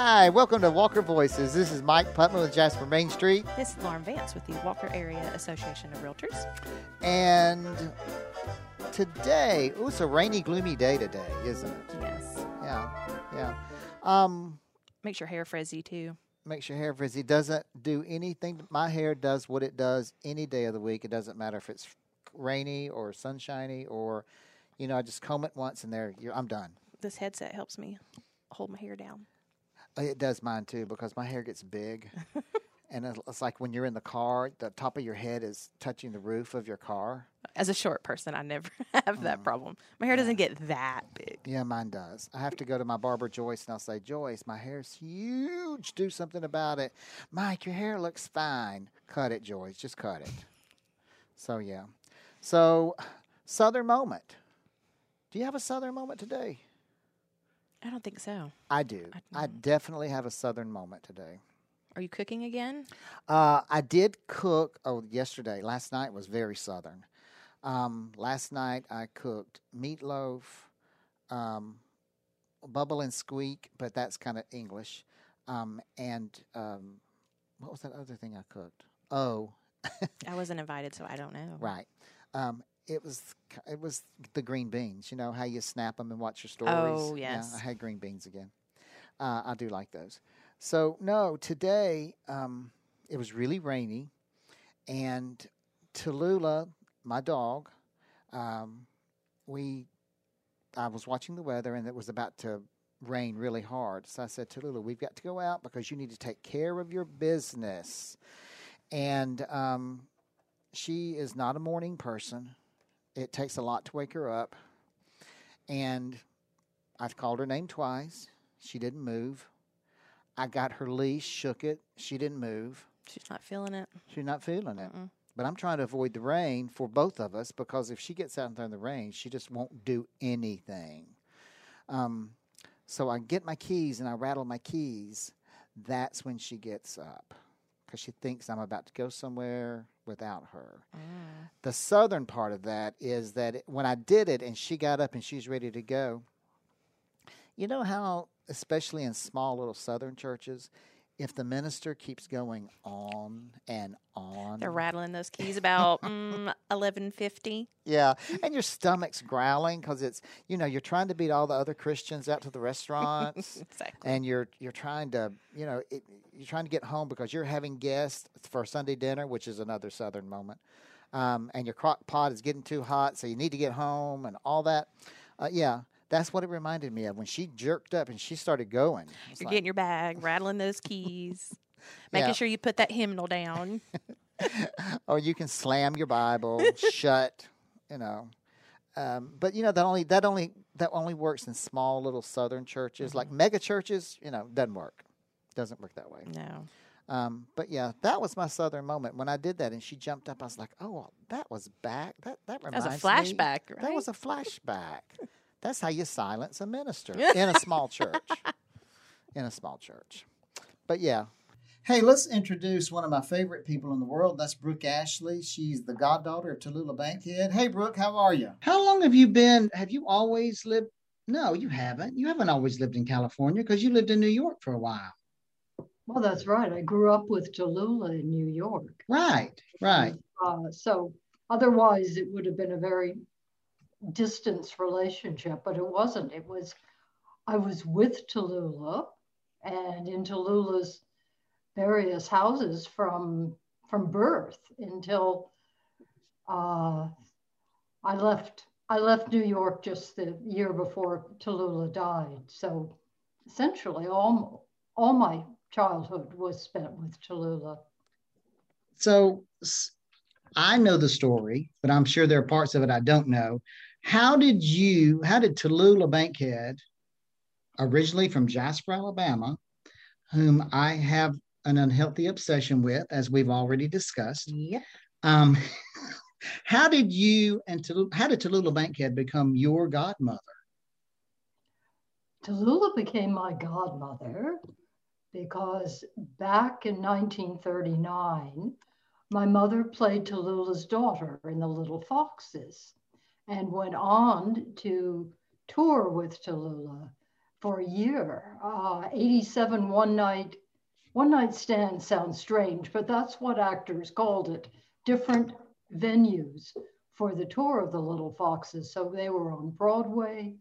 Hi, welcome to Walker Voices. This is Mike Putman with Jasper Main Street. This is Lauren Vance with the Walker Area Association of Realtors. And today, oh, it's a rainy, gloomy day today, isn't it? Yes. Yeah, yeah. Um, Makes your hair frizzy too. makes your hair frizzy. Doesn't do anything. My hair does what it does any day of the week. It doesn't matter if it's rainy or sunshiny or, you know, I just comb it once and there, you're, I'm done. This headset helps me hold my hair down. It does mine too because my hair gets big. and it's- it's like when you're in the car, the top of your head is touching the roof of your car. As a short person, I never have that mm. problem. My hair doesn't get that big. Yeah, mine does. I have to go to my barber Joyce and I'll say, Joyce, my hair's huge. Do something about it. Mike, your hair looks fine. Cut it, Joyce. Just cut it. So yeah. So Southern moment. Do you have a Southern moment today? I don't think so. I do. I I definitely have a Southern moment today. Are you cooking again? Uh, I did cook. Oh, yesterday, last night was very southern. Um, last night I cooked meatloaf, um, bubble and squeak, but that's kind of English. Um, and um, what was that other thing I cooked? Oh, I wasn't invited, so I don't know. right. Um, it was it was the green beans. You know how you snap them and watch your stories. Oh, Yeah, yes. I had green beans again. Uh, I do like those. So no, today um, it was really rainy, and Tallulah, my dog, um, we I was watching the weather and it was about to rain really hard. So I said, Tallulah, we've got to go out because you need to take care of your business. And um, she is not a morning person. It takes a lot to wake her up. And I've called her name twice. She didn't move. I got her leash, shook it. She didn't move. She's not feeling it. She's not feeling it. Mm-mm. But I'm trying to avoid the rain for both of us because if she gets out there in the rain, she just won't do anything. Um, so I get my keys and I rattle my keys. That's when she gets up because she thinks I'm about to go somewhere without her. Mm. The southern part of that is that it, when I did it and she got up and she's ready to go, you know how, especially in small little southern churches, if the minister keeps going on and on, They're rattling those keys about mm, eleven fifty. yeah, and your stomach's growling because it's you know you're trying to beat all the other Christians out to the restaurants, Exactly. and you're you're trying to you know it, you're trying to get home because you're having guests for Sunday dinner, which is another Southern moment, um, and your crock pot is getting too hot, so you need to get home and all that. Uh, yeah, that's what it reminded me of when she jerked up and she started going. You're like, getting your bag, rattling those keys, making Yeah. sure you put that hymnal down. or you can slam your Bible shut, you know. Um, but you know that only that only that only works in small little southern churches, like mega churches. You know, doesn't work. Doesn't work that way. No. Um, but yeah, that was my southern moment when I did that, and she jumped up. I was like, "Oh, that was back. That that reminds me. That was a me- flashback, That was a flashback. That's how you silence a minister in a small church. In a small church. But yeah. Hey, let's introduce one of my favorite people in the world. That's Brooke Ashley. She's the goddaughter of Tallulah Bankhead. Hey, Brooke, how are you? How long have you been? Have you always lived? No, you haven't. You haven't always lived in California because you lived in New York for a while. Well, that's right. I grew up with Tallulah in New York. Right, right. Uh, so otherwise, it would have been a very distance relationship, but it wasn't. It was, I was with Tallulah and in Tallulah's various houses from from birth until uh, I left. I left New York just the year before Tallulah died. So essentially, all all my childhood was spent with Tallulah. So I know the story, but I'm sure there are parts of it I don't know. How did you, how did Tallulah Bankhead, originally from Jasper, Alabama, whom I have an unhealthy obsession with, as we've already discussed, Yep. um, how did you and Tallulah, how did Tallulah Bankhead become your godmother? Tallulah became my godmother because back in 1939, my mother played Tallulah's daughter in The Little Foxes and went on to tour with Tallulah for a year. Uh, 87 one night, one night stand sounds strange, but that's what actors called it. Different venues for the tour of the Little Foxes. So they were on Broadway,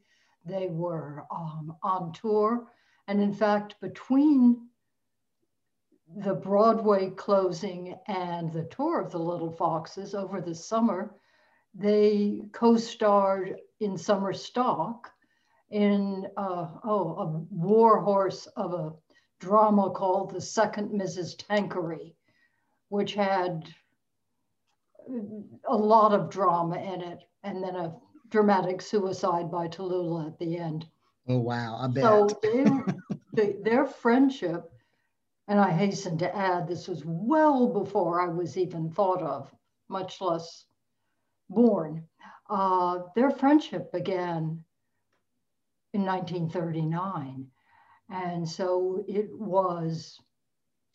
they were um, on tour. And in fact, between the Broadway closing and the tour of the Little Foxes over the summer, they co-starred in Summer Stock in uh, oh a war horse of a drama called The Second Mrs. Tanqueray, which had a lot of drama in it, and then a dramatic suicide by Tallulah at the end. Oh wow, I bet. So they, their friendship, and I hasten to add, this was well before I was even thought of, much less born. Uh, their friendship began in 1939. And so it was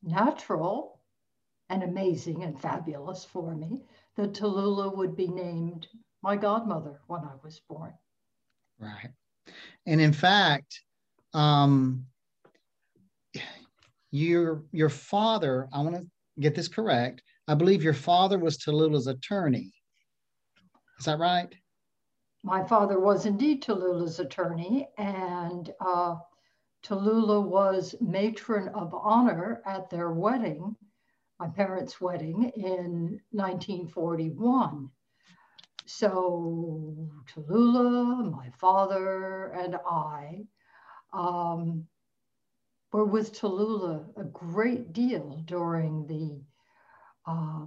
natural and amazing and fabulous for me that Tallulah would be named my godmother when I was born. Right. And in fact, um, your your father, I want to get this correct. I believe your father was Tallulah's attorney. Is that right? My father was indeed Tallulah's attorney, and uh, Tallulah was matron of honor at their wedding, my parents' wedding in 1941. So Tallulah, my father, and I um, were with Tallulah a great deal during the uh,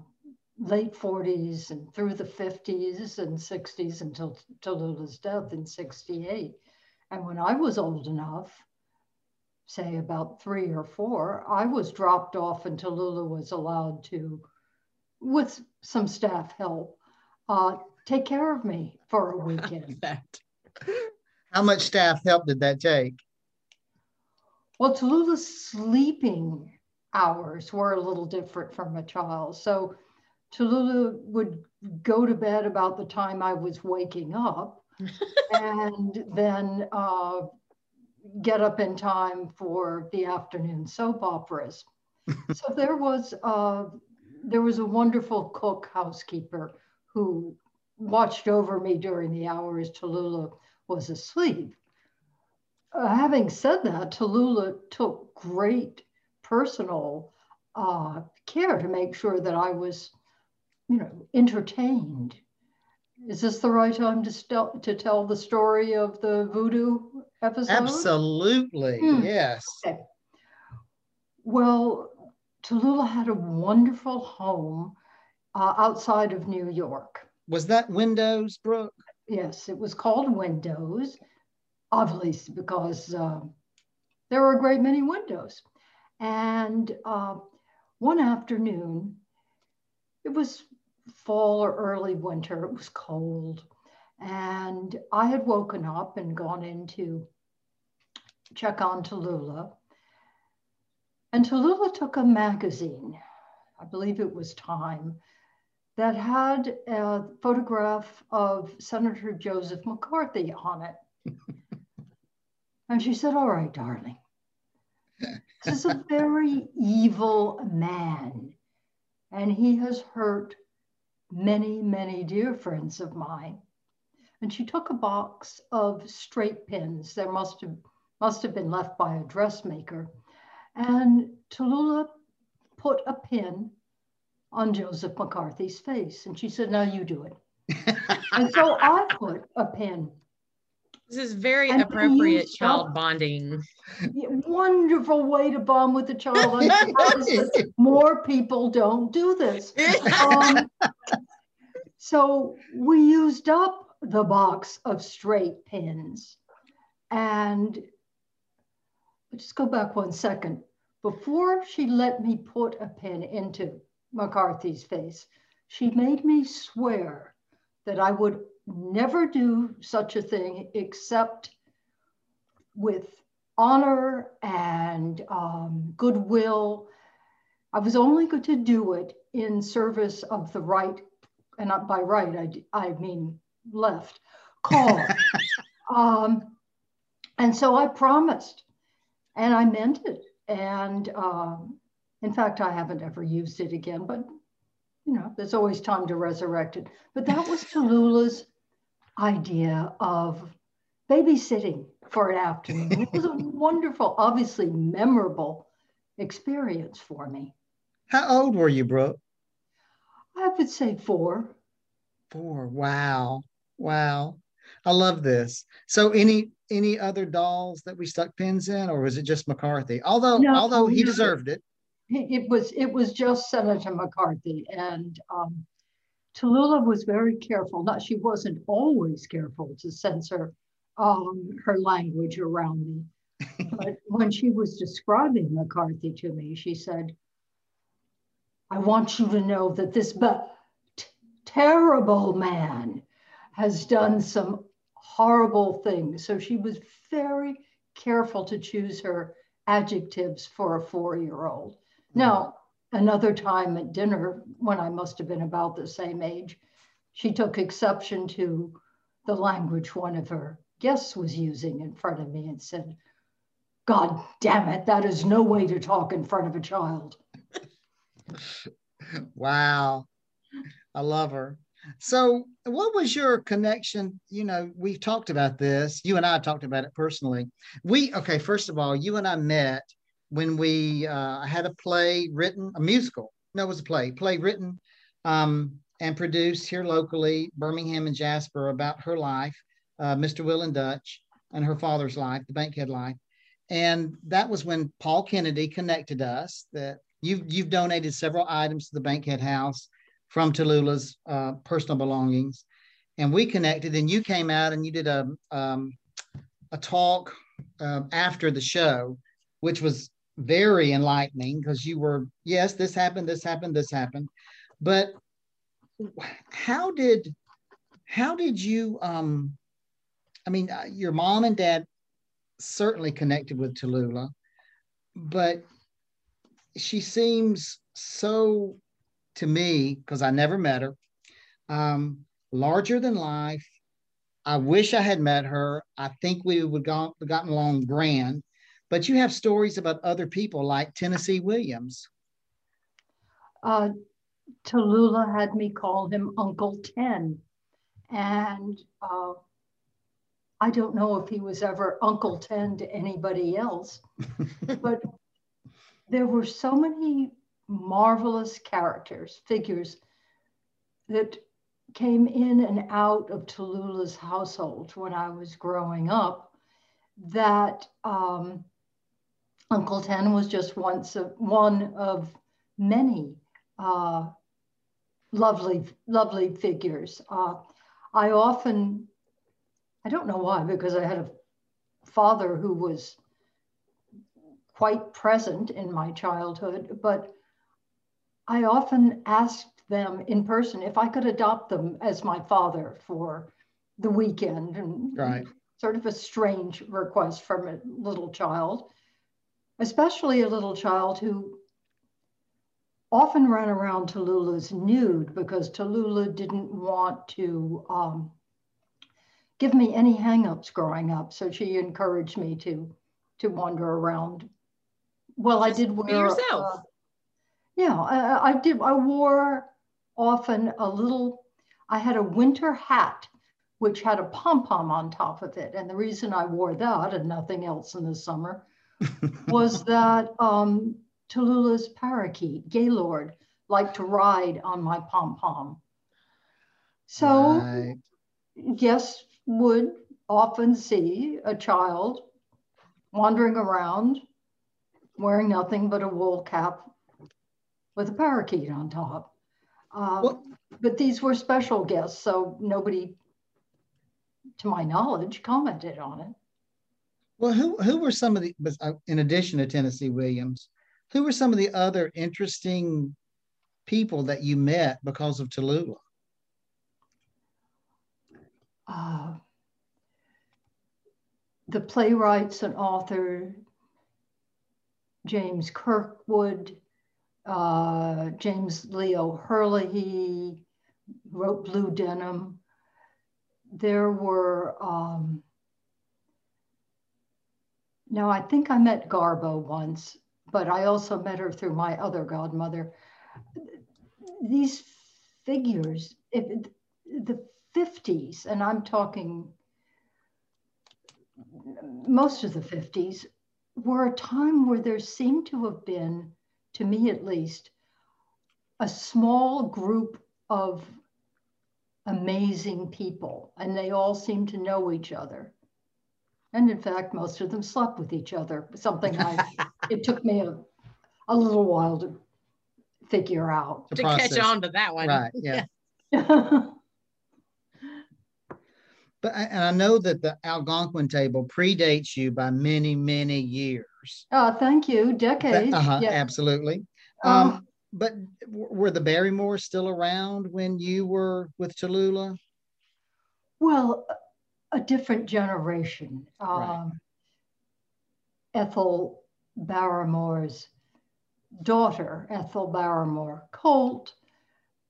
late 40s and through the 50s and 60s until Tallulah's death in 68. And when I was old enough, say about three or four, I was dropped off and Tallulah was allowed to, with some staff help, uh, take care of me for a weekend. How much staff help did that take? Well, Tallulah's sleeping hours were a little different from a child. So Tallulah would go to bed about the time I was waking up and then uh, get up in time for the afternoon soap operas. so there was uh, there was a wonderful cook housekeeper who watched over me during the hours Tallulah was asleep. Uh, having said that, Tallulah took great personal uh, care to make sure that I was you know, entertained. Is this the right time to, st- to tell the story of the voodoo episode? Absolutely, hmm. yes. Okay. Well, Tallulah had a wonderful home uh, outside of New York. Was that Windows, Brooke? Yes, it was called Windows, obviously because uh, there were a great many windows. And uh, one afternoon, it was fall or early winter. It was cold. And I had woken up and gone in to check on Tallulah. And Tallulah took a magazine, I believe it was Time, that had a photograph of Senator Joseph McCarthy on it. and she said, All right, darling. This is a very evil man, and he has hurt many, many dear friends of mine. And she took a box of straight pins. There must have, must have been left by a dressmaker. And Tallulah put a pin on Joseph McCarthy's face. And she said, Now you do it. and so I put a pin. This is very and appropriate child bonding. Wonderful way to bond with a child. more people don't do this. Um, so we used up the box of straight pins. And just go back one second. Before she let me put a pin into McCarthy's face, she made me swear that I would never do such a thing except with honor and um, goodwill. I was only going to do it in service of the right and not by right, I, I mean left, call. um, and so I promised, and I meant it. And um, in fact, I haven't ever used it again, but you know, there's always time to resurrect it. But that was Tallulah's idea of babysitting for an afternoon. It was a wonderful, obviously memorable experience for me. How old were you, Brooke? I would say four. Four. Wow. Wow. I love this. So any any other dolls that we stuck pins in, or was it just McCarthy? Although no, although he no. deserved it. It was it was just Senator McCarthy. And um, Tallulah was very careful. Not she wasn't always careful to censor um, her language around me. but when she was describing McCarthy to me, she said, I want you to know that this but terrible man has done some horrible things. So she was very careful to choose her adjectives for a four year old. Mm-hmm. Now, another time at dinner, when I must have been about the same age, she took exception to the language one of her guests was using in front of me and said, God damn it, that is no way to talk in front of a child. wow. I love her. So, what was your connection? You know, we've talked about this. You and I talked about it personally. We, okay, first of all, you and I met when we uh, had a play written, a musical. No, it was a play, play written um, and produced here locally, Birmingham and Jasper, about her life, uh, Mr. Will and Dutch, and her father's life, the Bankhead life. And that was when Paul Kennedy connected us. That you've you've donated several items to the Bankhead House from Tallulah's uh, personal belongings, and we connected. And you came out and you did a um, a talk uh, after the show, which was very enlightening because you were yes, this happened, this happened, this happened, but how did how did you um i mean uh, your mom and dad certainly connected with tallulah but she seems so to me, because I never met her, um, larger than life. I wish I had met her. I think we would have gotten along grand. But you have stories about other people like Tennessee Williams. Uh, Tallulah had me call him Uncle Ten. And uh, I don't know if he was ever Uncle Ten to anybody else, but there were so many marvelous characters, figures that came in and out of Tallulah's household when I was growing up that um, Uncle Ten was just once of, one of many uh, lovely, lovely figures. Uh, I often, I don't know why, because I had a father who was quite present in my childhood, but I often asked them in person if I could adopt them as my father for the weekend. And right. sort of a strange request from a little child, especially a little child who often ran around Tallulah's nude because Tallulah didn't want to um, give me any hangups growing up. So she encouraged me to to wander around. Well, I did wear yourself. Uh, yeah, I, I did. I wore often a little, I had a winter hat which had a pom pom on top of it. And the reason I wore that and nothing else in the summer was that um, Tallulah's parakeet, Gaylord, liked to ride on my pom pom. So, right. yes, would often see a child wandering around wearing nothing but a wool cap with a parakeet on top. Um, but these were special guests, so nobody, to my knowledge, commented on it. Well, who who were some of the, uh, in addition to Tennessee Williams, who were some of the other interesting people that you met because of Tallulah? Uh, the playwrights and author James Kirkwood, uh, James Leo Herlihy wrote Blue Denim. There were um, Now, I think I met Garbo once, but I also met her through my other godmother. These figures, the 50s, and I'm talking most of the 50s, were a time where there seemed to have been, to me at least, a small group of amazing people, and they all seemed to know each other. And in fact, most of them slept with each other, something I, it took me a, a little while to figure out. To, to catch on to that one. Right, yeah. but and I know that the Algonquin table predates you by many, many years. Oh, thank you. Decades. Uh-huh, yeah. Absolutely. Um, um, but were the Barrymores still around when you were with Tallulah? Well, a different generation. Right. Um, Ethel Barrymore's daughter, Ethel Barrymore Colt,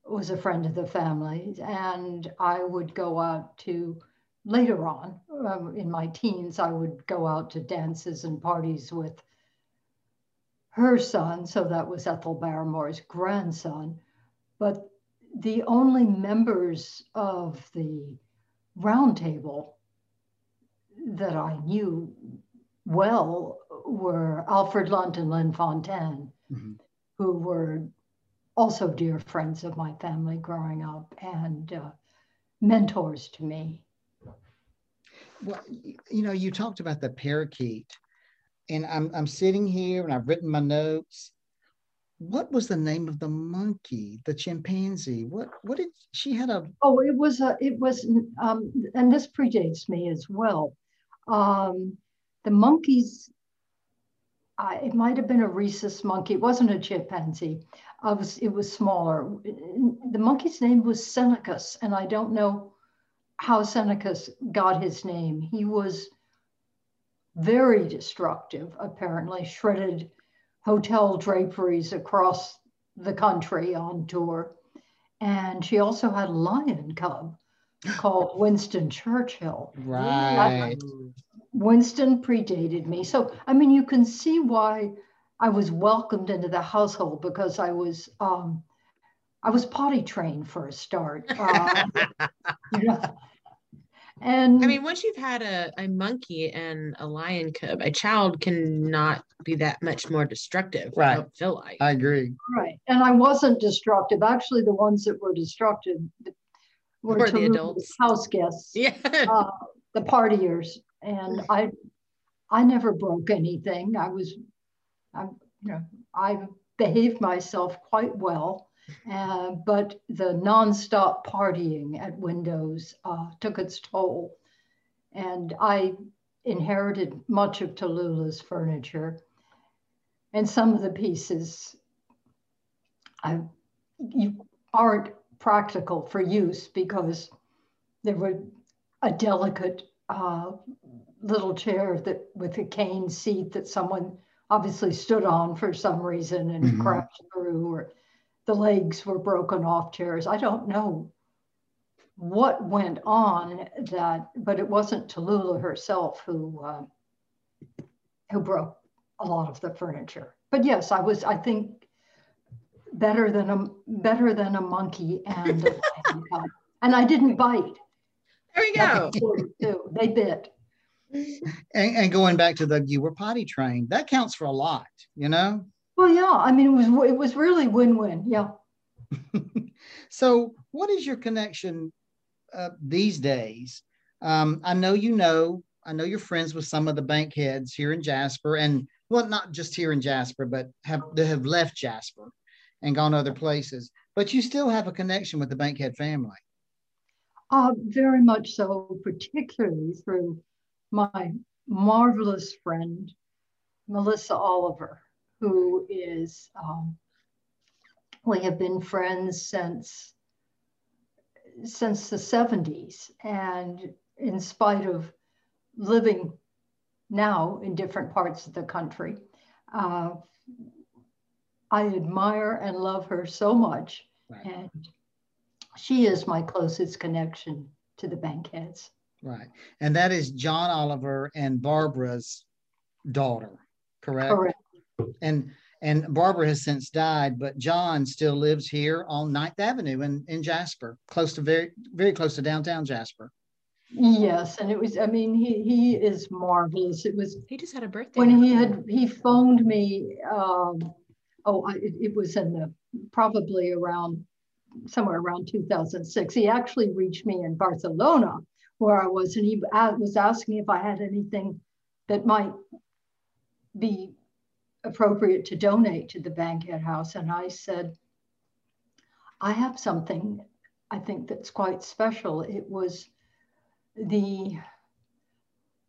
was a friend of the family, and I would go out to later on um, in my teens. I would go out to dances and parties with her son, so that was Ethel Barrymore's grandson. But the only members of the round table that I knew well were Alfred Lunt and Lynn Fontanne, mm-hmm. who were also dear friends of my family growing up and uh, mentors to me. Well, you know, you talked about the parakeet and I'm I'm sitting here and I've written my notes. What was the name of the monkey, the chimpanzee? What what did she had a? Oh, it was a it was um, and this predates me as well. Um, the monkeys. I, it might have been a rhesus monkey. It wasn't a chimpanzee. I was, it was smaller. The monkey's name was Senecas, and I don't know how Senecas got his name. He was very destructive, apparently, shredded hotel draperies across the country on tour. And she also had a lion cub called Winston Churchill. Right. Winston predated me. So, I mean, you can see why I was welcomed into the household because I was. Um, I was potty trained for a start. Uh, you know, and I mean, once you've had a, a monkey and a lion cub, a child cannot be that much more destructive. Right. I don't feel like. I agree. Right. And I wasn't destructive. Actually, the ones that were destructive were, were the adults, house guests, yeah, uh, the partiers, and I, I never broke anything. I was, I, you know, I behaved myself quite well. Uh, but the nonstop partying at Windows uh, took its toll. And I inherited much of Tallulah's furniture. And some of the pieces I, you aren't practical for use because there were a delicate uh, little chair that with a cane seat that someone obviously stood on for some reason and mm-hmm. crashed through or the legs were broken off chairs. I don't know what went on that, but it wasn't Tallulah herself who uh, who broke a lot of the furniture. But yes, I was. I think better than a better than a monkey and a and I didn't bite. There you go. They bit. And, and going back to the you were potty trained, that counts for a lot, you know. Well, yeah. I mean, it was it was really win-win. Yeah. so, what is your connection uh, these days? Um, I know you know. I know you're friends with some of the Bankheads here in Jasper, and well, not just here in Jasper, but have they have left Jasper and gone other places. But you still have a connection with the Bankhead family. Uh, very much so, particularly through my marvelous friend Melissa Oliver who is, um, we have been friends since since the 70s. And in spite of living now in different parts of the country, uh, I admire and love her so much. Right. And she is my closest connection to the Bankheads. Right. And that is John Oliver and Barbara's daughter, correct? Correct. And and Barbara has since died, but John still lives here on 9th Avenue in, in Jasper, close to very very close to downtown Jasper. Yes, and it was. I mean, he he is marvelous. It was He just had a birthday. when he had he phoned me. Um, oh, I, it, it was in the probably around somewhere around 2006. He actually reached me in Barcelona, where I was, and he was asking if I had anything that might be appropriate to donate to the Bankhead House, and I said, I have something I think that's quite special. It was the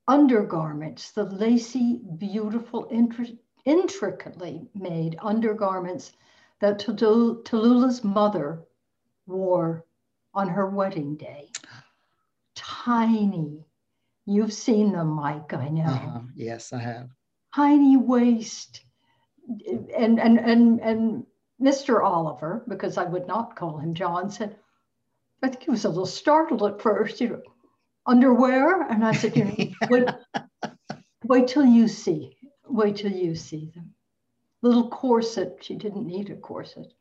undergarments, the lacy, beautiful, intri- intricately made undergarments that Tallu- Tallulah's mother wore on her wedding day. Tiny. You've seen them, Mike, I know. Uh-huh. Yes, I have. Tiny waist. And, and, and, and Mr. Oliver, because I would not call him John, said, I think he was a little startled at first, you know, underwear. And I said, you know, wait, wait till you see, wait till you see them. Little corset. She didn't need a corset.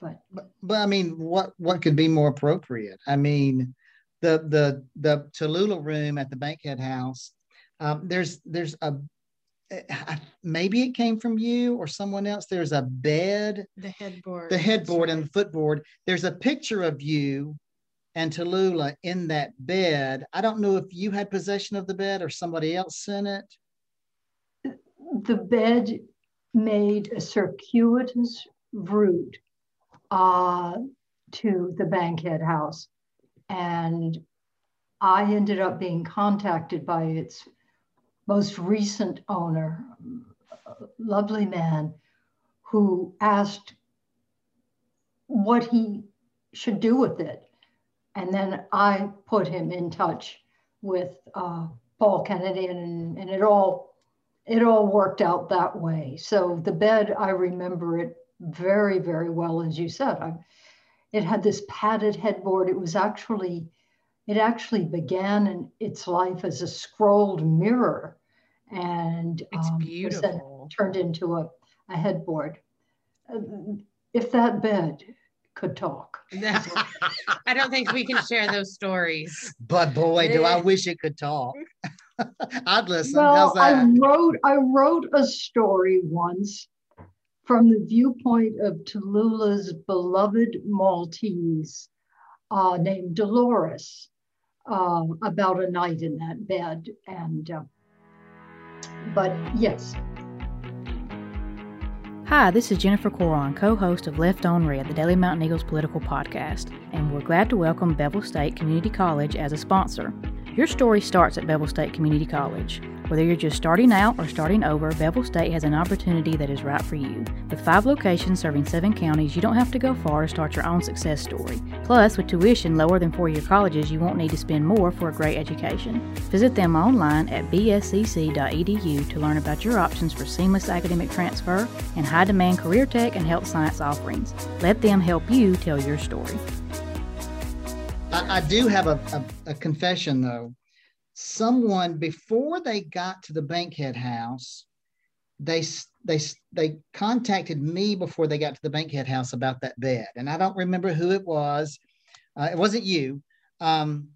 But But, but I mean, what what could be more appropriate? I mean, the the the Tallulah room at the Bankhead House. Um, there's there's a maybe it came from you or someone else. There's a bed, the headboard. the that's headboard and the footboard. There's a picture of you and Tallulah in that bed. I don't know if you had possession of the bed or somebody else sent it. the bed made a circuitous route uh, to the Bankhead House. And I ended up being contacted by its most recent owner, lovely man, who asked what he should do with it. And then I put him in touch with uh, Paul Kennedy, and, and it all it all worked out that way. So the bed, I remember it very, very well, as you said. I, it had this padded headboard. It was actually, it actually began in its life as a scrolled mirror, and It's um, was then beautiful. turned into a, a headboard. Uh, If that bed could talk, I don't think we can share those stories. But boy, do I wish it could talk. I'd listen. Well, How's that? I wrote I wrote a story once from the viewpoint of Tallulah's beloved Maltese uh, named Dolores uh, about a night in that bed. And uh, but yes, Hi, this is Jennifer Coron, co host of Left on Red, the Daily Mountain Eagles political podcast, and we're glad to welcome Bevill State Community College as a sponsor. Your story starts at Bevill State Community College. Whether you're just starting out or starting over, Bevel State has an opportunity that is right for you. With five locations serving seven counties, you don't have to go far to start your own success story. Plus, with tuition lower than four year colleges, you won't need to spend more for a great education. Visit them online at bscc.edu to learn about your options for seamless academic transfer and high demand career tech and health science offerings. Let them help you tell your story. I, I do have a, a, a confession though. Someone before they got to the Bankhead house, they they they contacted me before they got to the Bankhead house about that bed, and I don't remember who it was. Uh, it wasn't you, um,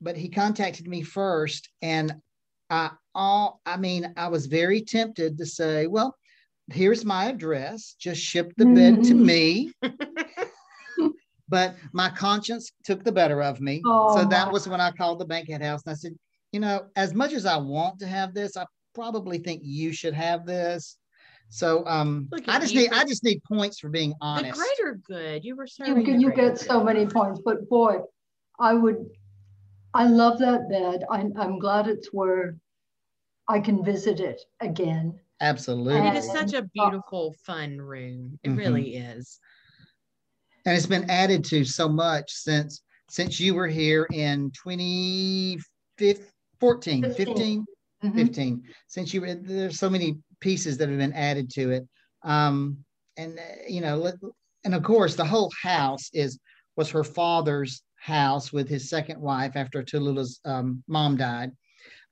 but he contacted me first, and I all I mean I was very tempted to say, well, here's my address. Just ship the bed to Mhm. me but my conscience took the better of me. Oh, so that was when I called the Bankhead House and I said, you know, as much as I want to have this, I probably think you should have this. So um, I just you. need I just need points for being honest. The honest. greater good. You were you, serving. get- the you greater get so many points. But boy, I would, I love that bed. I'm I'm glad it's where I can visit it again. Absolutely. It And, is such a beautiful, fun room. It Mhm. really is. It's been added to so much since since you were here in 2014, 15, 15. Mhm. 15 since you were there's so many pieces that have been added to it um and uh, you know and of course the whole house is was her father's house with his second wife after Tallulah's um, mom died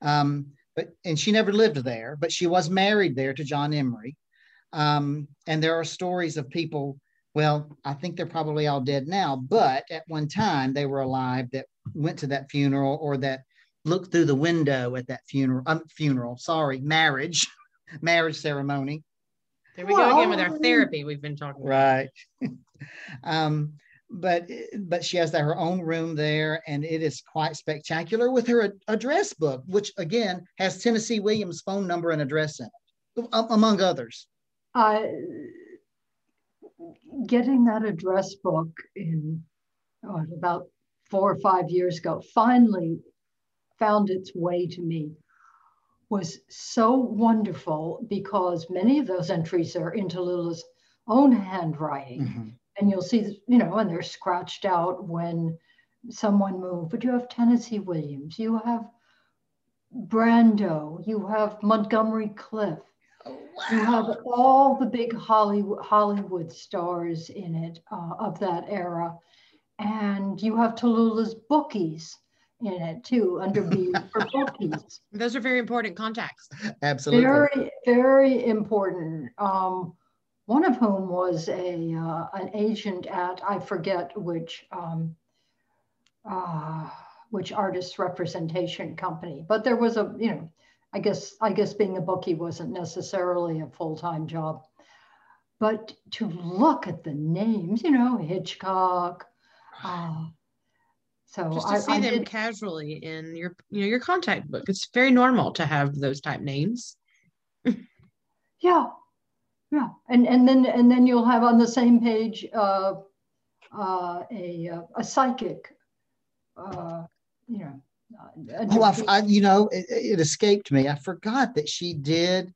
um but and she never lived there, but she was married there to John Emery. Um, and there are stories of people. Well, I think they're probably all dead now, but at one time they were alive that went to that funeral or that looked through the window at that funeral. Um, funeral, sorry, marriage, marriage ceremony. There we go again with our therapy we've been talking about. Right. um, but but she has her own room there and it is quite spectacular with her address book which again has tennessee williams phone number and address in it among others uh, getting that address book in oh, about four or five years ago finally found its way to me was so wonderful because many of those entries are in Tallulah's own handwriting. Mm-hmm and you'll see, you know, and they're scratched out when someone moved. But you have Tennessee Williams, you have Brando, you have Montgomery Clift. Wow. You have all the big Hollywood, Hollywood stars in it uh, of that era. And you have Tallulah's bookies in it too, under B for bookies. Those are very important contacts. Absolutely. Very, very important. Um, one of whom was a uh, an agent at I forget which um, uh, which artist representation company, but there was a you know I guess I guess being a bookie wasn't necessarily a full time job, but to look at the names, you know Hitchcock. Uh, so just to I, see I them did, casually in your you know your contact book, it's very normal to have those type names. yeah, yeah, and and then and then you'll have on the same page uh, uh, a uh, a psychic, uh, you know. Oh, I, I, you know, it, it escaped me. I forgot that she did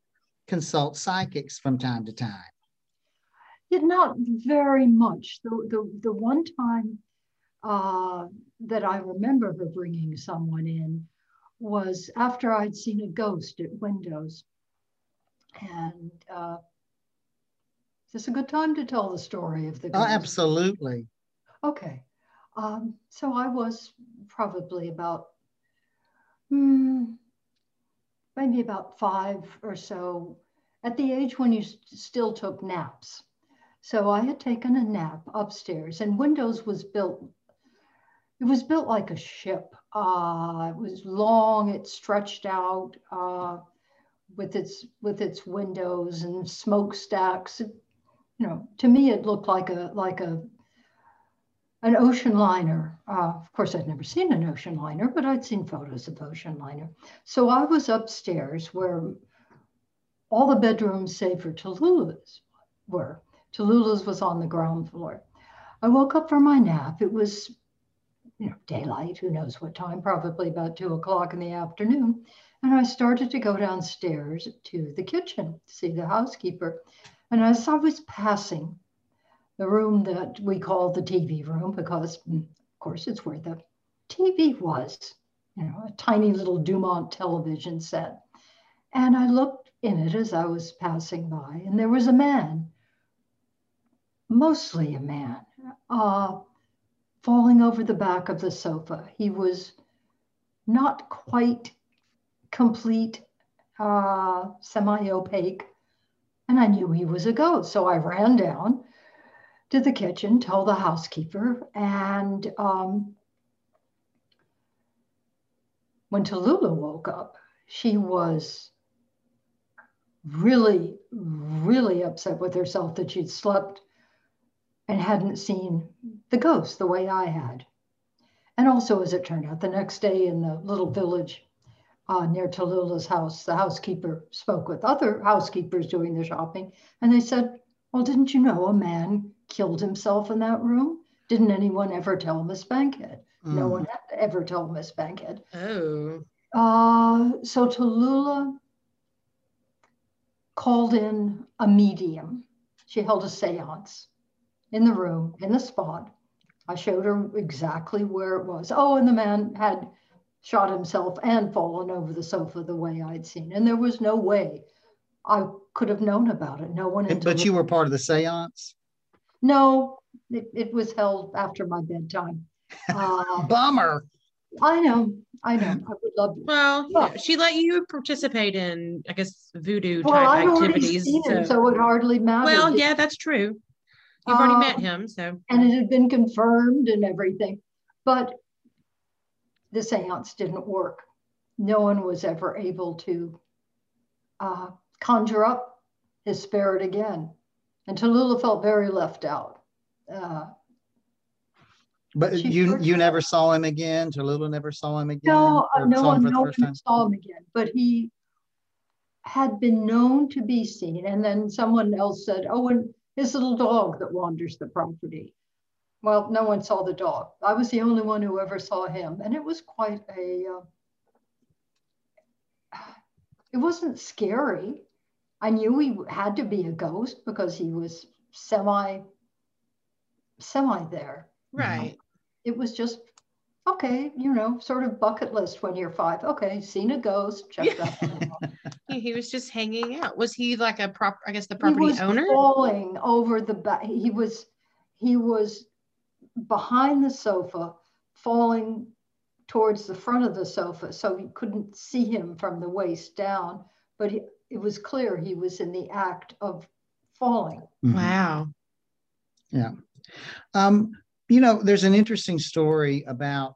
consult psychics from time to time. Yeah, not very much. The the the one time uh, that I remember her bringing someone in was after I'd seen a ghost at windows, and uh, is this a good time to tell the story of the Oh, absolutely. Okay. Um, so I was probably about hmm, maybe about five or so at the age when you st- still took naps. So I had taken a nap upstairs, and Windows was built. It was built like a ship. Uh, it was long. It stretched out uh, with its with its windows and smokestacks. It you know, to me it looked like a like a an ocean liner. Uh, of course, I'd never seen an ocean liner, but I'd seen photos of ocean liner. So I was upstairs where all the bedrooms, save for Tallulah's, were. Tallulah's was on the ground floor. I woke up from my nap. It was, you know, daylight. Who knows what time? Probably about two o'clock in the afternoon. And I started to go downstairs to the kitchen to see the housekeeper. And as I was passing the room that we call the TV room, because mm, of course it's where the TV was, you know, a tiny little Dumont television set. And I looked in it as I was passing by, and there was a man, mostly a man, uh, falling over the back of the sofa. He was not quite complete, uh, semi opaque, and I knew he was a ghost. So I ran down to the kitchen, told the housekeeper, and um, when Tallulah woke up, she was really, really upset with herself that she'd slept and hadn't seen the ghost the way I had. And also, as it turned out, the next day in the little village uh, near Tallulah's house, the housekeeper spoke with other housekeepers doing the shopping, and they said, Well, didn't you know a man killed himself in that room? Didn't anyone ever tell Miss Bankhead? Mm. No one ever told Miss Bankhead. Oh. Uh, so Tallulah called in a medium. She held a seance in the room, in the spot. I showed her exactly where it was. Oh, and the man had shot himself and fallen over the sofa the way I'd seen. And there was no way I could have known about it. No one. But you were part of the seance? No, it, it was held after my bedtime. Uh, Bummer. I know, I know. I would love to. Well, you know, she let you participate in, I guess, voodoo Well, type I've already activities. seen him, so- so it hardly matters. well, yeah, that's true. You've already met Um, him, so and it had been confirmed and everything. But the seance didn't work. No one was ever able to uh, conjure up his spirit again. And Tallulah felt very left out. Uh, But you you never saw him again. Tallulah never saw him again. no, no one, no one saw him again, but he had been known to be seen. And then someone else said, oh, and his little dog that wanders the property. Well, no one saw the dog. I was the only one who ever saw him. And it was quite a, uh, it wasn't scary. I knew he had to be a ghost because he was semi, semi there. right. It was just, okay, you know, sort of bucket list when you're five. Okay, seen a ghost, check that. one. He, was just hanging out. Was he like a prop? I guess the property he was owner. falling over the back. He was he was behind the sofa, falling towards the front of the sofa, so you couldn't see him from the waist down. But he, it was clear he was in the act of falling. Mhm. Wow. Yeah. Um, you know, there's an interesting story about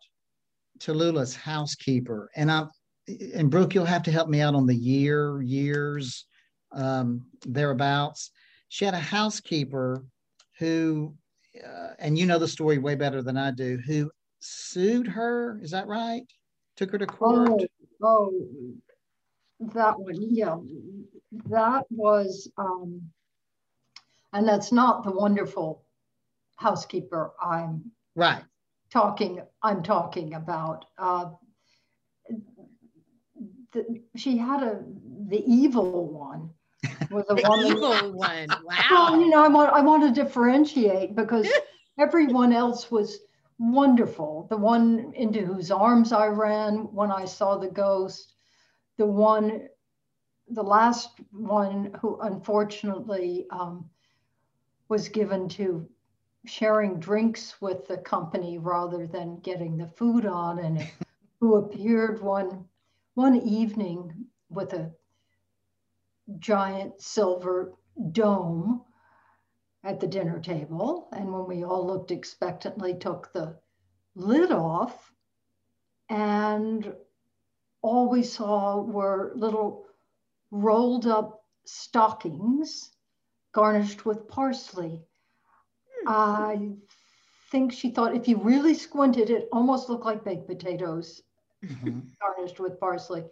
Tallulah's housekeeper, and I'm and Brooke, you'll have to help me out on the year, years, um, thereabouts. She had a housekeeper who, uh, and you know the story way better than I do, who sued her. Is that right? Took her to court. Oh, oh, that one, yeah, that was, um, and that's not the wonderful housekeeper I'm Right. talking I'm talking about. Uh, the, she had a the evil one was a The woman. evil one. Well, you know, I want I want to differentiate because everyone else was wonderful. The one into whose arms I ran when I saw the ghost, the one, the last one who unfortunately um, was given to sharing drinks with the company rather than getting the food on, and who appeared one one evening with a giant silver dome at the dinner table. And when we all looked expectantly, took the lid off, and all we saw were little rolled up stockings garnished with parsley. I think she thought if you really squinted, it almost looked like baked potatoes Mhm. garnished with parsley.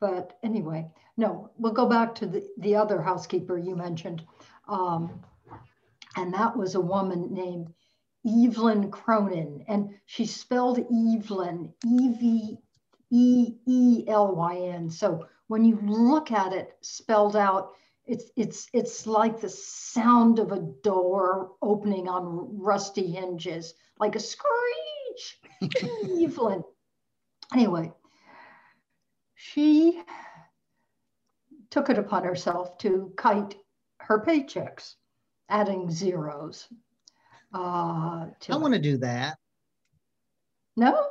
But anyway, no, we'll go back to the, the other housekeeper you mentioned. Um, and that was a woman named Evelyn Cronin. And she spelled Evelyn, E V E E L Y N. So when you look at it spelled out, it's it's it's like the sound of a door opening on rusty hinges, like a screech. Evelyn. Anyway, she took it upon herself to kite her paychecks, adding zeros. Uh, to I want to do that. no,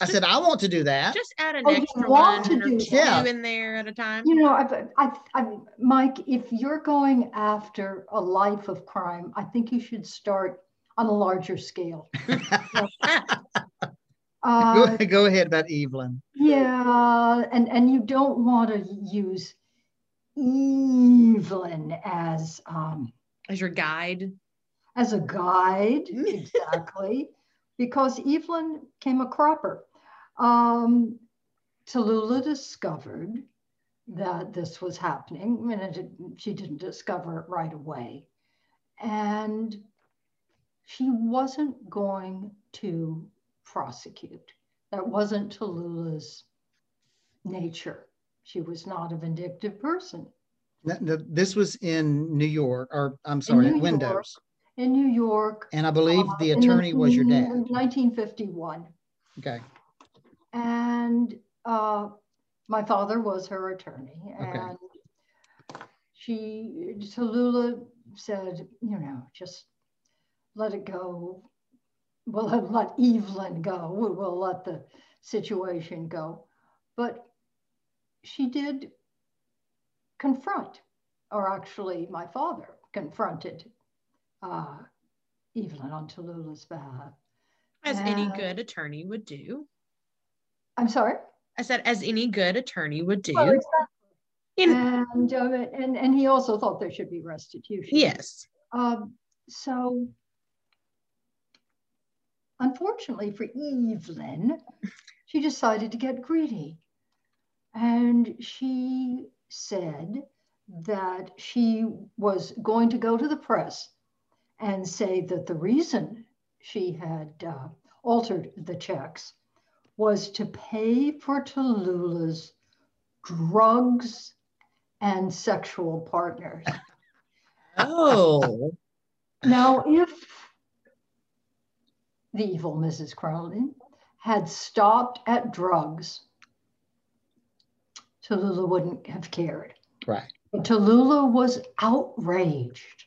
I said I want to do that. Just add an Oh, extra want one to or do two that. in there at a time. you know, I, I, I, Mike, if you're going after a life of crime, I think you should start on a larger scale. Uh, go, go ahead about Evelyn. Yeah, and and you don't want to use Evelyn as um, As your guide. as a guide, exactly, because Evelyn came a cropper. Um, Tallulah discovered that this was happening. I mean, it, she didn't discover it right away, and she wasn't going to prosecute. That wasn't Tallulah's nature. She was not a vindictive person. Th- th- This was in New York, or I'm sorry, New Windows. York. In New York, And I believe uh, the attorney was your dad. 1951. Okay. And uh, my father was her attorney. Okay. And she, Tallulah said, you know, just let it go. We'll let Evelyn go. We will let the situation go. But she did confront, or actually, my father confronted uh, Evelyn on Tallulah's behalf. As and, any good attorney would do. I'm sorry? I said, as any good attorney would do. Well, exactly. In, and, uh, and and he also thought there should be restitution. Yes. Um, so, unfortunately for Evelyn, she decided to get greedy, and she said that she was going to go to the press and say that the reason she had uh, altered the checks was to pay for Tallulah's drugs and sexual partners. Oh. now, if the evil Mrs. Cronin had stopped at drugs, Tallulah wouldn't have cared. Right. But Tallulah was outraged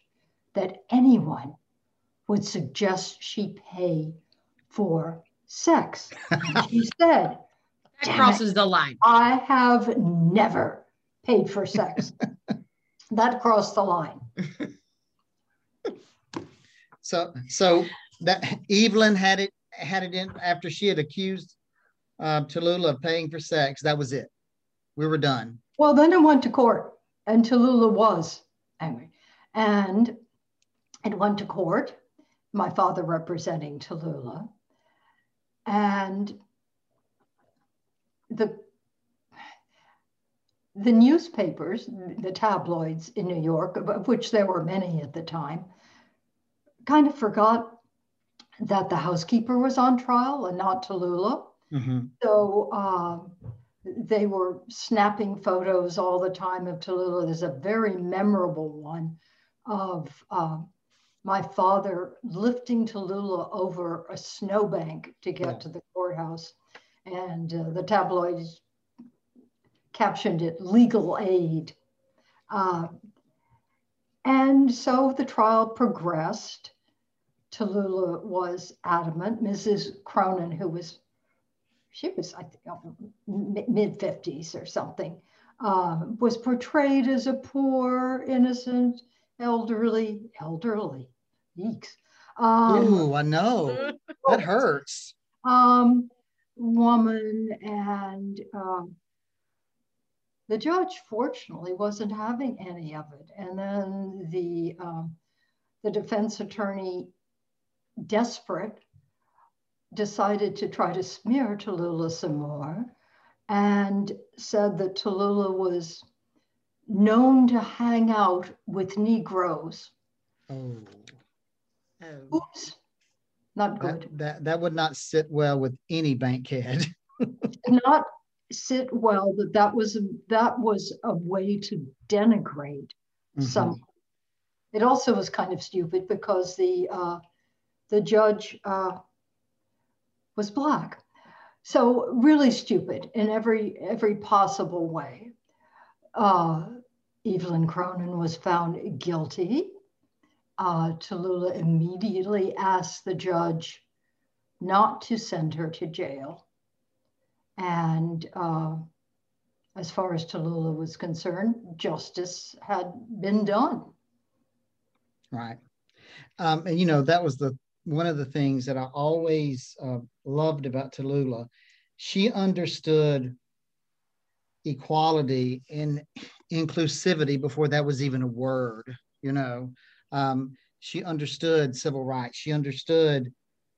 that anyone would suggest she pay for sex. she said, That crosses it, the line. I have never paid for sex. that crossed the line. so, so that Evelyn had it had it in after she had accused uh, Tallulah of paying for sex. That was it. We were done. Well, then it went to court, and Tallulah was angry, and it went to court. My father representing Tallulah, and the the newspapers, the tabloids in New York, of which there were many at the time, kind of forgot that the housekeeper was on trial and not Tallulah. Mm-hmm. So um, they were snapping photos all the time of Tallulah. There's a very memorable one of uh, my father lifting Tallulah over a snowbank to get yeah. to the courthouse. And uh, the tabloids captioned it legal aid. Uh, and so the trial progressed. Tallulah was adamant. Mrs. Cronin, who was, she was, I think, mid 50s or something, uh, was portrayed as a poor, innocent, elderly, elderly, yeeks. Um, Ooh, I know. that hurts. Um, woman and um, the judge, fortunately, wasn't having any of it. And then the um, the defense attorney, desperate, decided to try to smear Tallulah some more, and said that Tallulah was known to hang out with Negroes. Oh. Oh. Oops. Not good. That, that, that would not sit well with any Bankhead. not sit well that that was that was a way to denigrate mm-hmm. some. It also was kind of stupid because the uh, the judge uh, was black, so really stupid in every every possible way. Uh, Evelyn Cronin was found guilty. Uh, Tallulah immediately asked the judge not to send her to jail and uh, as far as Tallulah was concerned, justice had been done. Right. Um, and, you know, that was the one of the things that I always uh, loved about Tallulah. She understood equality and inclusivity before that was even a word, you know. Um, she understood civil rights. She understood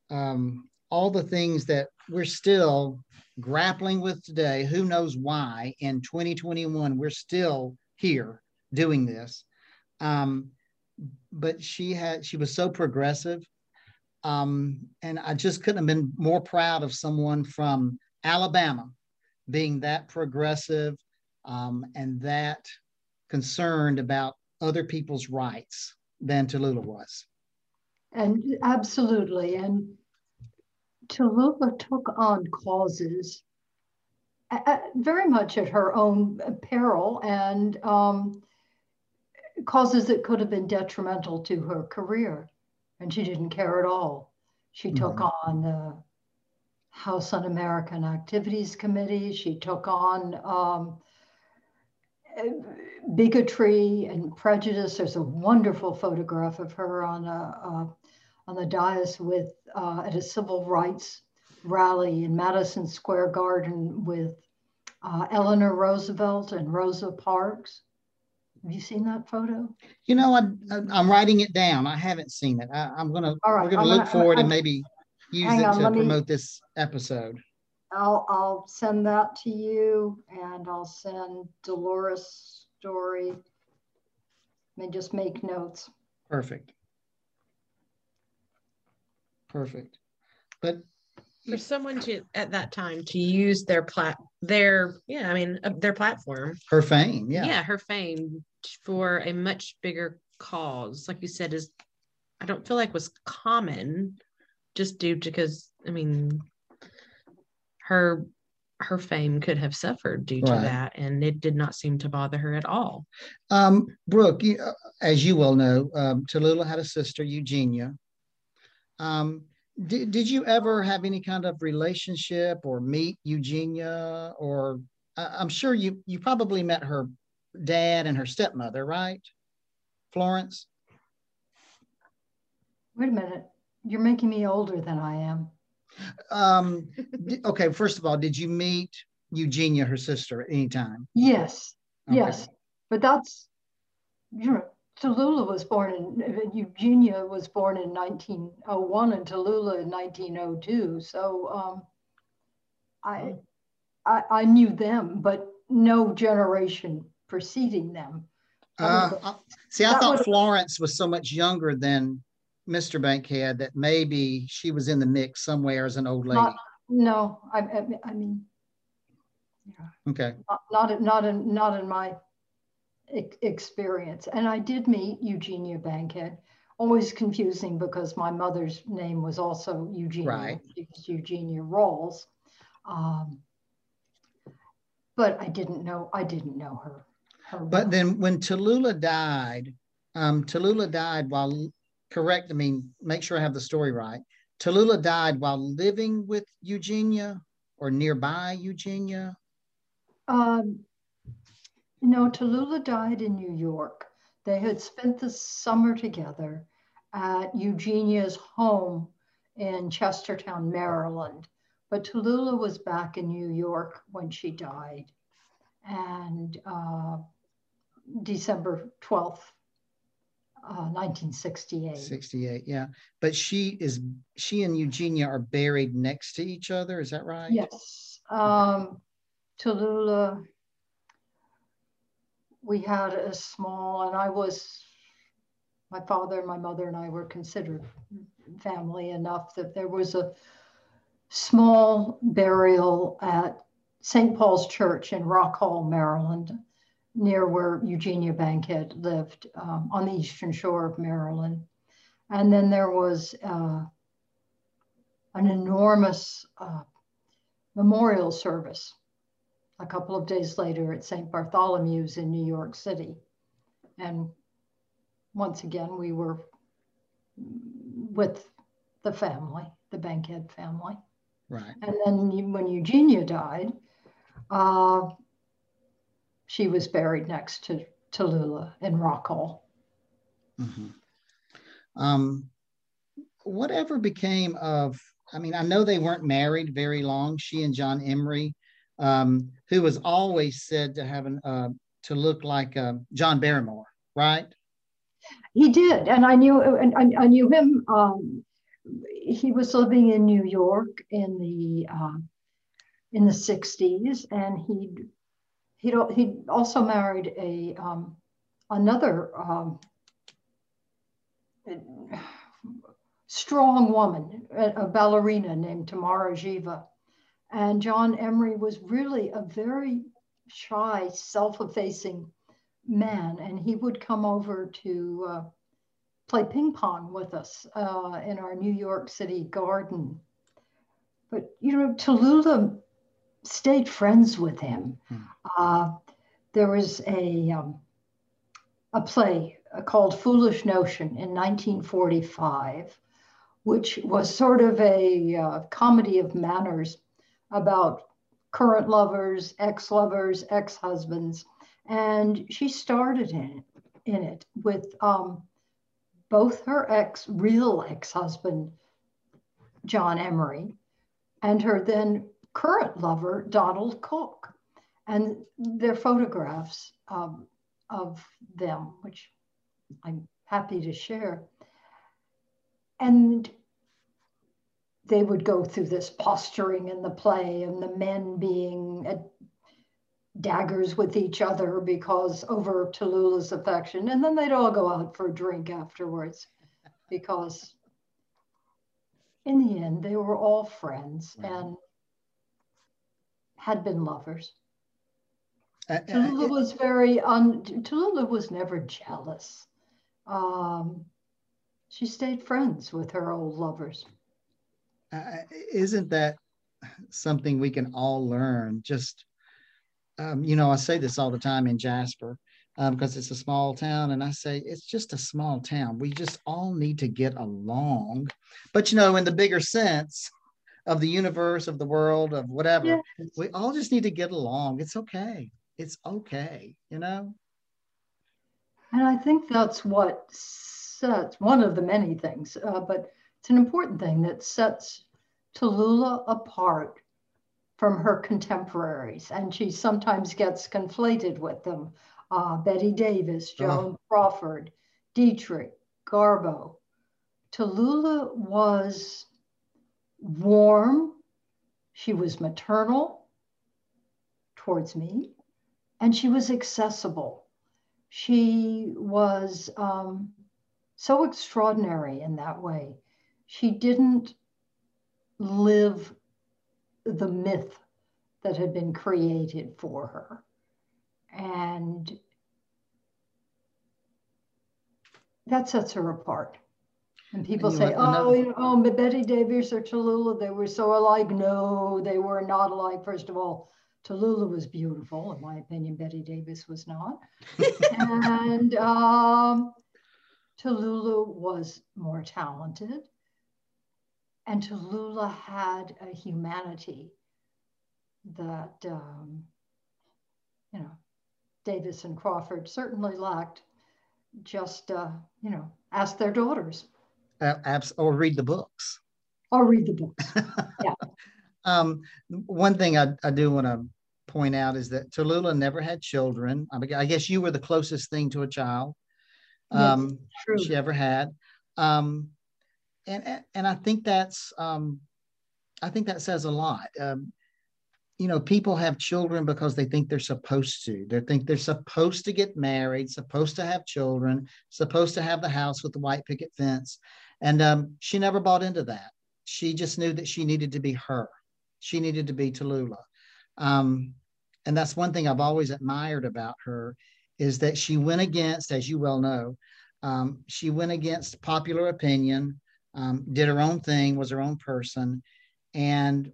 um, all the things that we're still grappling with today. Who knows why in 2021 we're still here doing this. Um, but she had she was so progressive. Um, and I just couldn't have been more proud of someone from Alabama being that progressive um, and that concerned about other people's rights than Tallulah was. And absolutely. And Tallulah took on causes very much at her own peril and um, causes that could have been detrimental to her career. And she didn't care at all. She took mm-hmm. on the House Un American Activities Committee. She took on um, bigotry and prejudice. There's a wonderful photograph of her on a, on the dais with uh, at a civil rights rally in Madison Square Garden with uh, Eleanor Roosevelt and Rosa Parks. Have you seen that photo? You know, I, am writing it down. I haven't seen it. I, am gonna. All right, we're gonna I'm look gonna, for it and maybe use it on, to promote me, this episode. I'll I'll send that to you, and I'll send Dolores Story. And just make notes. Perfect. Perfect. But for someone to at that time to use their plat their yeah i mean uh, their platform her fame yeah yeah her fame for a much bigger cause like you said is i don't feel like was common just due to because i mean her her fame could have suffered due to right. that and it did not seem to bother her at all um brooke you, uh, as you well know um, tallulah had a sister eugenia um, did, did you ever have any kind of relationship or meet Eugenia? Or I'm sure you you probably met her dad and her stepmother, right? Florence. Wait a minute. You're making me older than I am. Um, okay, first of all, did you meet Eugenia, her sister, at any time? Yes, okay. yes. But that's, you know, Tallulah was born in Eugenia was born in 1901 and Tallulah in 1902. So um, I, I, I knew them, but no generation preceding them. Uh, uh see, I thought Florence was so much younger than Mr. Bankhead that maybe she was in the mix somewhere as an old lady. Not, no, I, I, mean, yeah. Okay. Not, not in, not in, not in my experience. And I did meet Eugenia Bankhead. Always confusing because my mother's name was also Eugenia. Right. Was Eugenia Rawls. Um, but I didn't know. I didn't know her. her but then when Tallulah died, um, Tallulah died while correct. I mean, make sure I have the story right. Tallulah died while living with Eugenia or nearby Eugenia. Um, no, Tallulah died in New York. They had spent the summer together at Eugenia's home in Chestertown, Maryland. But Tallulah was back in New York when she died. And uh, December 12th, uh, 1968. 68, yeah. But she is, she and Eugenia are buried next to each other. Is that right? Yes. Um, Tallulah we had a small, and I was, my father, my mother, and I were considered family enough that there was a small burial at St. Paul's Church in Rock Hall, Maryland, near where Eugenia Bankhead lived um, on the eastern shore of Maryland. And then there was uh, an enormous uh, memorial service a couple of days later at St. Bartholomew's in New York City. And once again, we were with the family, the Bankhead family. Right. And then when Eugenia died, uh, she was buried next to Tallulah in Rock Hall. Mm-hmm. Um, whatever became of, I mean, I know they weren't married very long, she and John Emery, um, who was always said to have an, uh, to look like uh, John Barrymore, right? He did, and I knew, and I, I knew him. Um, he was living in New York in the uh, in the '60s, and he he he also married a um, another um, strong woman, a, a ballerina named Tamara Geva, and John Emery was really a very shy, self effacing man. And he would come over to uh, play ping pong with us uh, in our New York City garden. But, you know, Tallulah stayed friends with him. Hmm. Uh, there was a, um, a play called Foolish Notion in 1945 which was sort of a uh, comedy of manners about current lovers, ex lovers, ex husbands. And she started in it, in it with um, both her ex, real ex husband, John Emery, and her then current lover, Donald Cook. And their photographs um, of them, which I'm happy to share. And they would go through this posturing in the play and the men being at daggers with each other because over Tallulah's affection. And then they'd all go out for a drink afterwards because in the end, they were all friends and had been lovers. Uh, Tallulah was very un. Tallulah was never jealous. Um, she stayed friends with her old lovers. Uh, isn't that something we can all learn? Just, um, you know, I say this all the time in Jasper because um, it's a small town, and I say it's just a small town. We just all need to get along. But, you know, in the bigger sense, of the universe, of the world, of whatever. Yes. We all just need to get along. It's okay. It's okay, you know? And I think that's what sets one of the many things, uh, but it's an important thing that sets Tallulah apart from her contemporaries. And she sometimes gets conflated with them. Uh, Bette Davis, uh-huh. Joan Crawford, Dietrich, Garbo. Tallulah was warm, she was maternal towards me, and she was accessible. She was um, so extraordinary in that way. She didn't live the myth that had been created for her. And that sets her apart. And people say, oh, you know, oh, Bette Davis or Tallulah, they were so alike. No, they were not alike. First of all, Tallulah was beautiful. In my opinion, Bette Davis was not. and um, Tallulah was more talented. And Tallulah had a humanity that, um, you know, Davis and Crawford certainly lacked. Just, uh, you know, ask their daughters. Uh, abs- or read the books. Or read the books. Yeah. um, one thing I, I do want to point out is that Tallulah never had children. I, guess you were the closest thing to a child um, yes, she ever had. Um, and, and I think that's, um, I think that says a lot. Um, you know, people have children because they think they're supposed to. They think they're supposed to get married, supposed to have children, supposed to have the house with the white picket fence. And um, she never bought into that. She just knew that she needed to be her. She needed to be Tallulah. Um, and that's one thing I've always admired about her is that she went against, as you well know, um, she went against popular opinion, um, did her own thing, was her own person. And,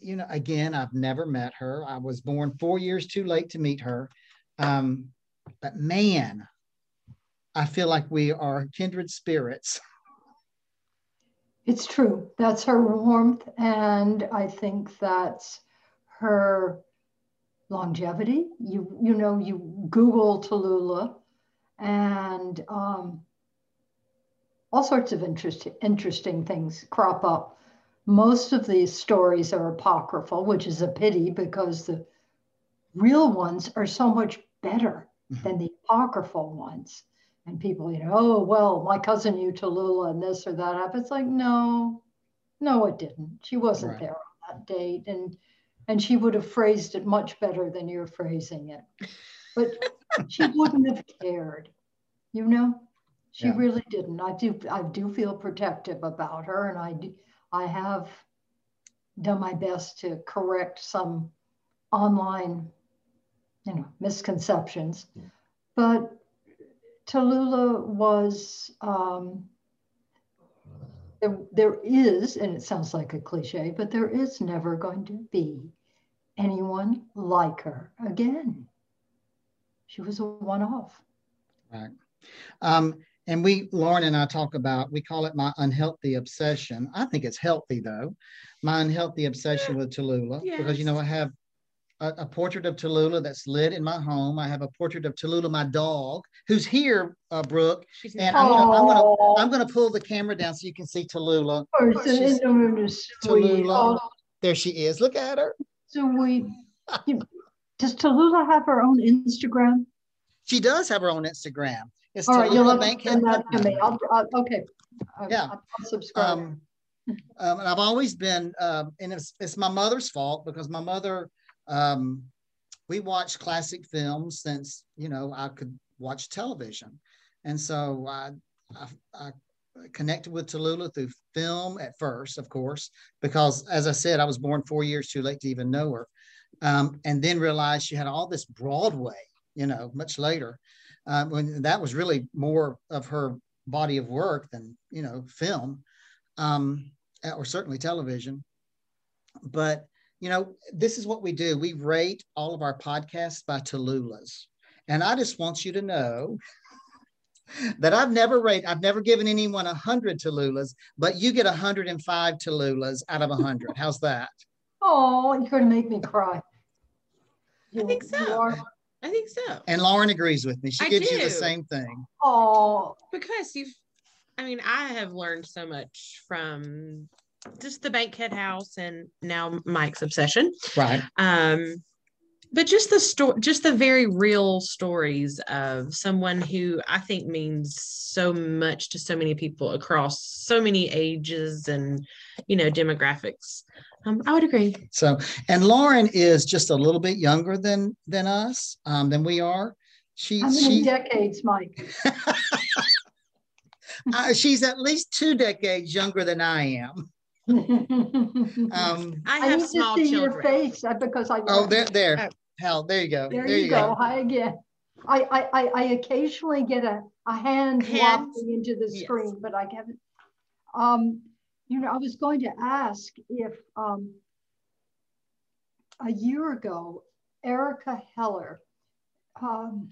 you know, again, I've never met her. I was born four years too late to meet her. Um, but man, I feel like we are kindred spirits. It's true. That's her warmth. And I think that's her longevity. You, you know, you Google Tallulah and um, all sorts of interest, interesting things crop up. Most of these stories are apocryphal, which is a pity because the real ones are so much better mm-hmm. than the apocryphal ones and people, you know, oh, well, my cousin knew Tallulah and this or that happened. It's like, no, no, it didn't. She wasn't right. there on that date. And and she would have phrased it much better than you're phrasing it. But she wouldn't have cared, you know? She yeah. really didn't. I do I do feel protective about her and I do, I have done my best to correct some online, you know, misconceptions. Yeah. But Tallulah was, um, there, there is, and it sounds like a cliche, but there is never going to be anyone like her again. She was a one off. Right. Um, and we, Lauren and I talk about, we call it my unhealthy obsession. I think it's healthy though. My unhealthy obsession with Tallulah, because you know, I have a, a portrait of Tallulah that's lit in my home. I have a portrait of Tallulah, my dog, who's here, uh, Brooke. She's And not- I'm gonna, I'm gonna, I'm gonna pull the camera down so you can see Tallulah. Person She's- in. Tallulah. Oh, There she is. Look at her. sweet. You- Does Tallulah have her own Instagram? She does have her own Instagram. It's All right, you'll Tallulah have to Bankhead. send that to me. Putnam. I'll, uh, okay. I- Yeah. I'll subscribe. Um, um, and I've always been, um, and it's, it's my mother's fault because my mother, um, we watched classic films since, you know, I could watch television. And so I, I, I connected with Tallulah through film at first, of course, because as I said, I was born four years too late to even know her. Um, and then realized she had all this Broadway, you know, much later. Um, when that was really more of her body of work than, you know, film um, or certainly television. But you know, this is what we do. We rate all of our podcasts by Tallulahs, and I just want you to know that I've never rated, I've never given anyone a hundred Tallulahs, but you get 105 Tallulahs out of a hundred. How's that? Oh, you're gonna make me cry. I think so. are- I think so. And Lauren agrees with me. She I gives you the same thing. Oh, because you've i mean i have learned so much from just the bankhead house and now mike's obsession Right. um but just the story just the very real stories of someone who i think means so much to so many people across so many ages and you know demographics um, i would agree So, and Lauren is just a little bit younger than than us, um, than we are. She how many she decades, Mike? uh, she's at least two decades younger than I am. Um, i I need small to see your face uh, because I. oh, there, there, Oh. hell, there you go. There, you go. Hi again. I, I, I, I occasionally get a, a hand Hand. wafting into the Yes. screen, but I haven't. Um, you know, I was going to ask if um, a year ago, Erica Heller, um,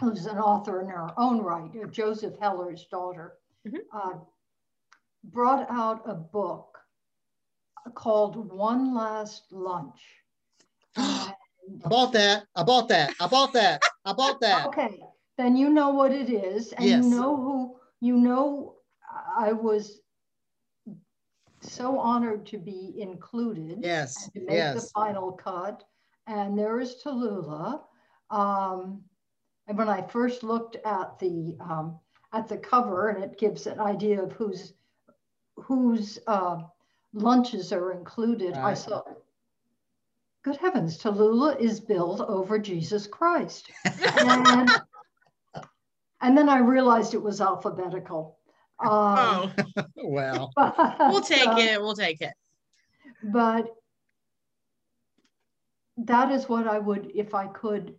who's an author in her own right, uh, Joseph Heller's daughter, Mhm. uh, brought out a book called One Last Lunch. And I bought that. I bought that. I bought that. I bought that. Okay, then you know what it is, and Yes. you know who, you know, I was so honored to be included. Yes. To make the final cut, and there is Tallulah. Um, and when I first looked at the, um, at the cover, and it gives an idea of whose, whose, uh, lunches are included, I Right. saw, good heavens, Tallulah is billed over Jesus Christ. And, and then I realized it was alphabetical. Um, oh well, we'll take but, it we'll take it But that is what I would, if I could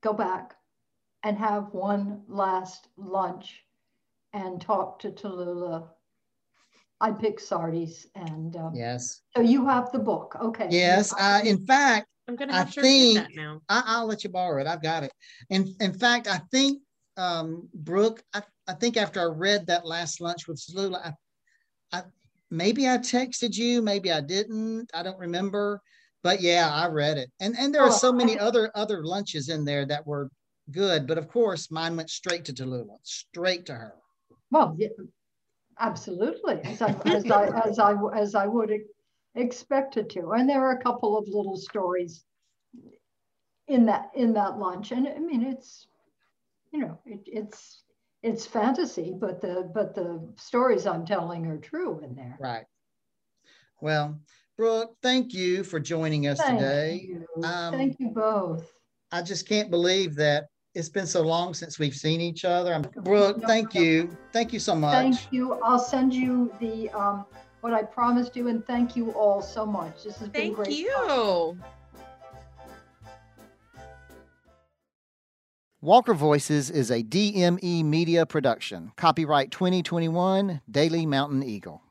go back and have one last lunch and talk to Tallulah. I'd pick Sardi's. And um, yes. so you have the book. Okay. Yes. Uh, in fact, i'm gonna I have to think- read that now I, I'll let you borrow it. I've got it. In in fact, I think um, Brooke, I, I think after I read that last lunch with Tallulah, I, I maybe I texted you, maybe I didn't. I don't remember. But yeah, I read it. And and there are Oh, so many I- other other lunches in there that were good. But of course, mine went straight to Tallulah, straight to her. Well, yeah, absolutely, as I, as I, as I, as I would ex- expect it to. And there are a couple of little stories in that, in that lunch. And I mean, it's, you know, it, it's, it's fantasy, but the, but the stories I'm telling are true in there. Right. Well, Brooke, thank you for joining us Thank today. you. Um, Thank you both. I just can't believe that it's been so long since we've seen each other. I'm, Brooke, thank you. Thank you so much. Thank you. I'll send you the, um, what I promised you and thank you all so much. This has been great. fun. you Walker Voices is a DME media production. Copyright 2021 Daily Mountain Eagle.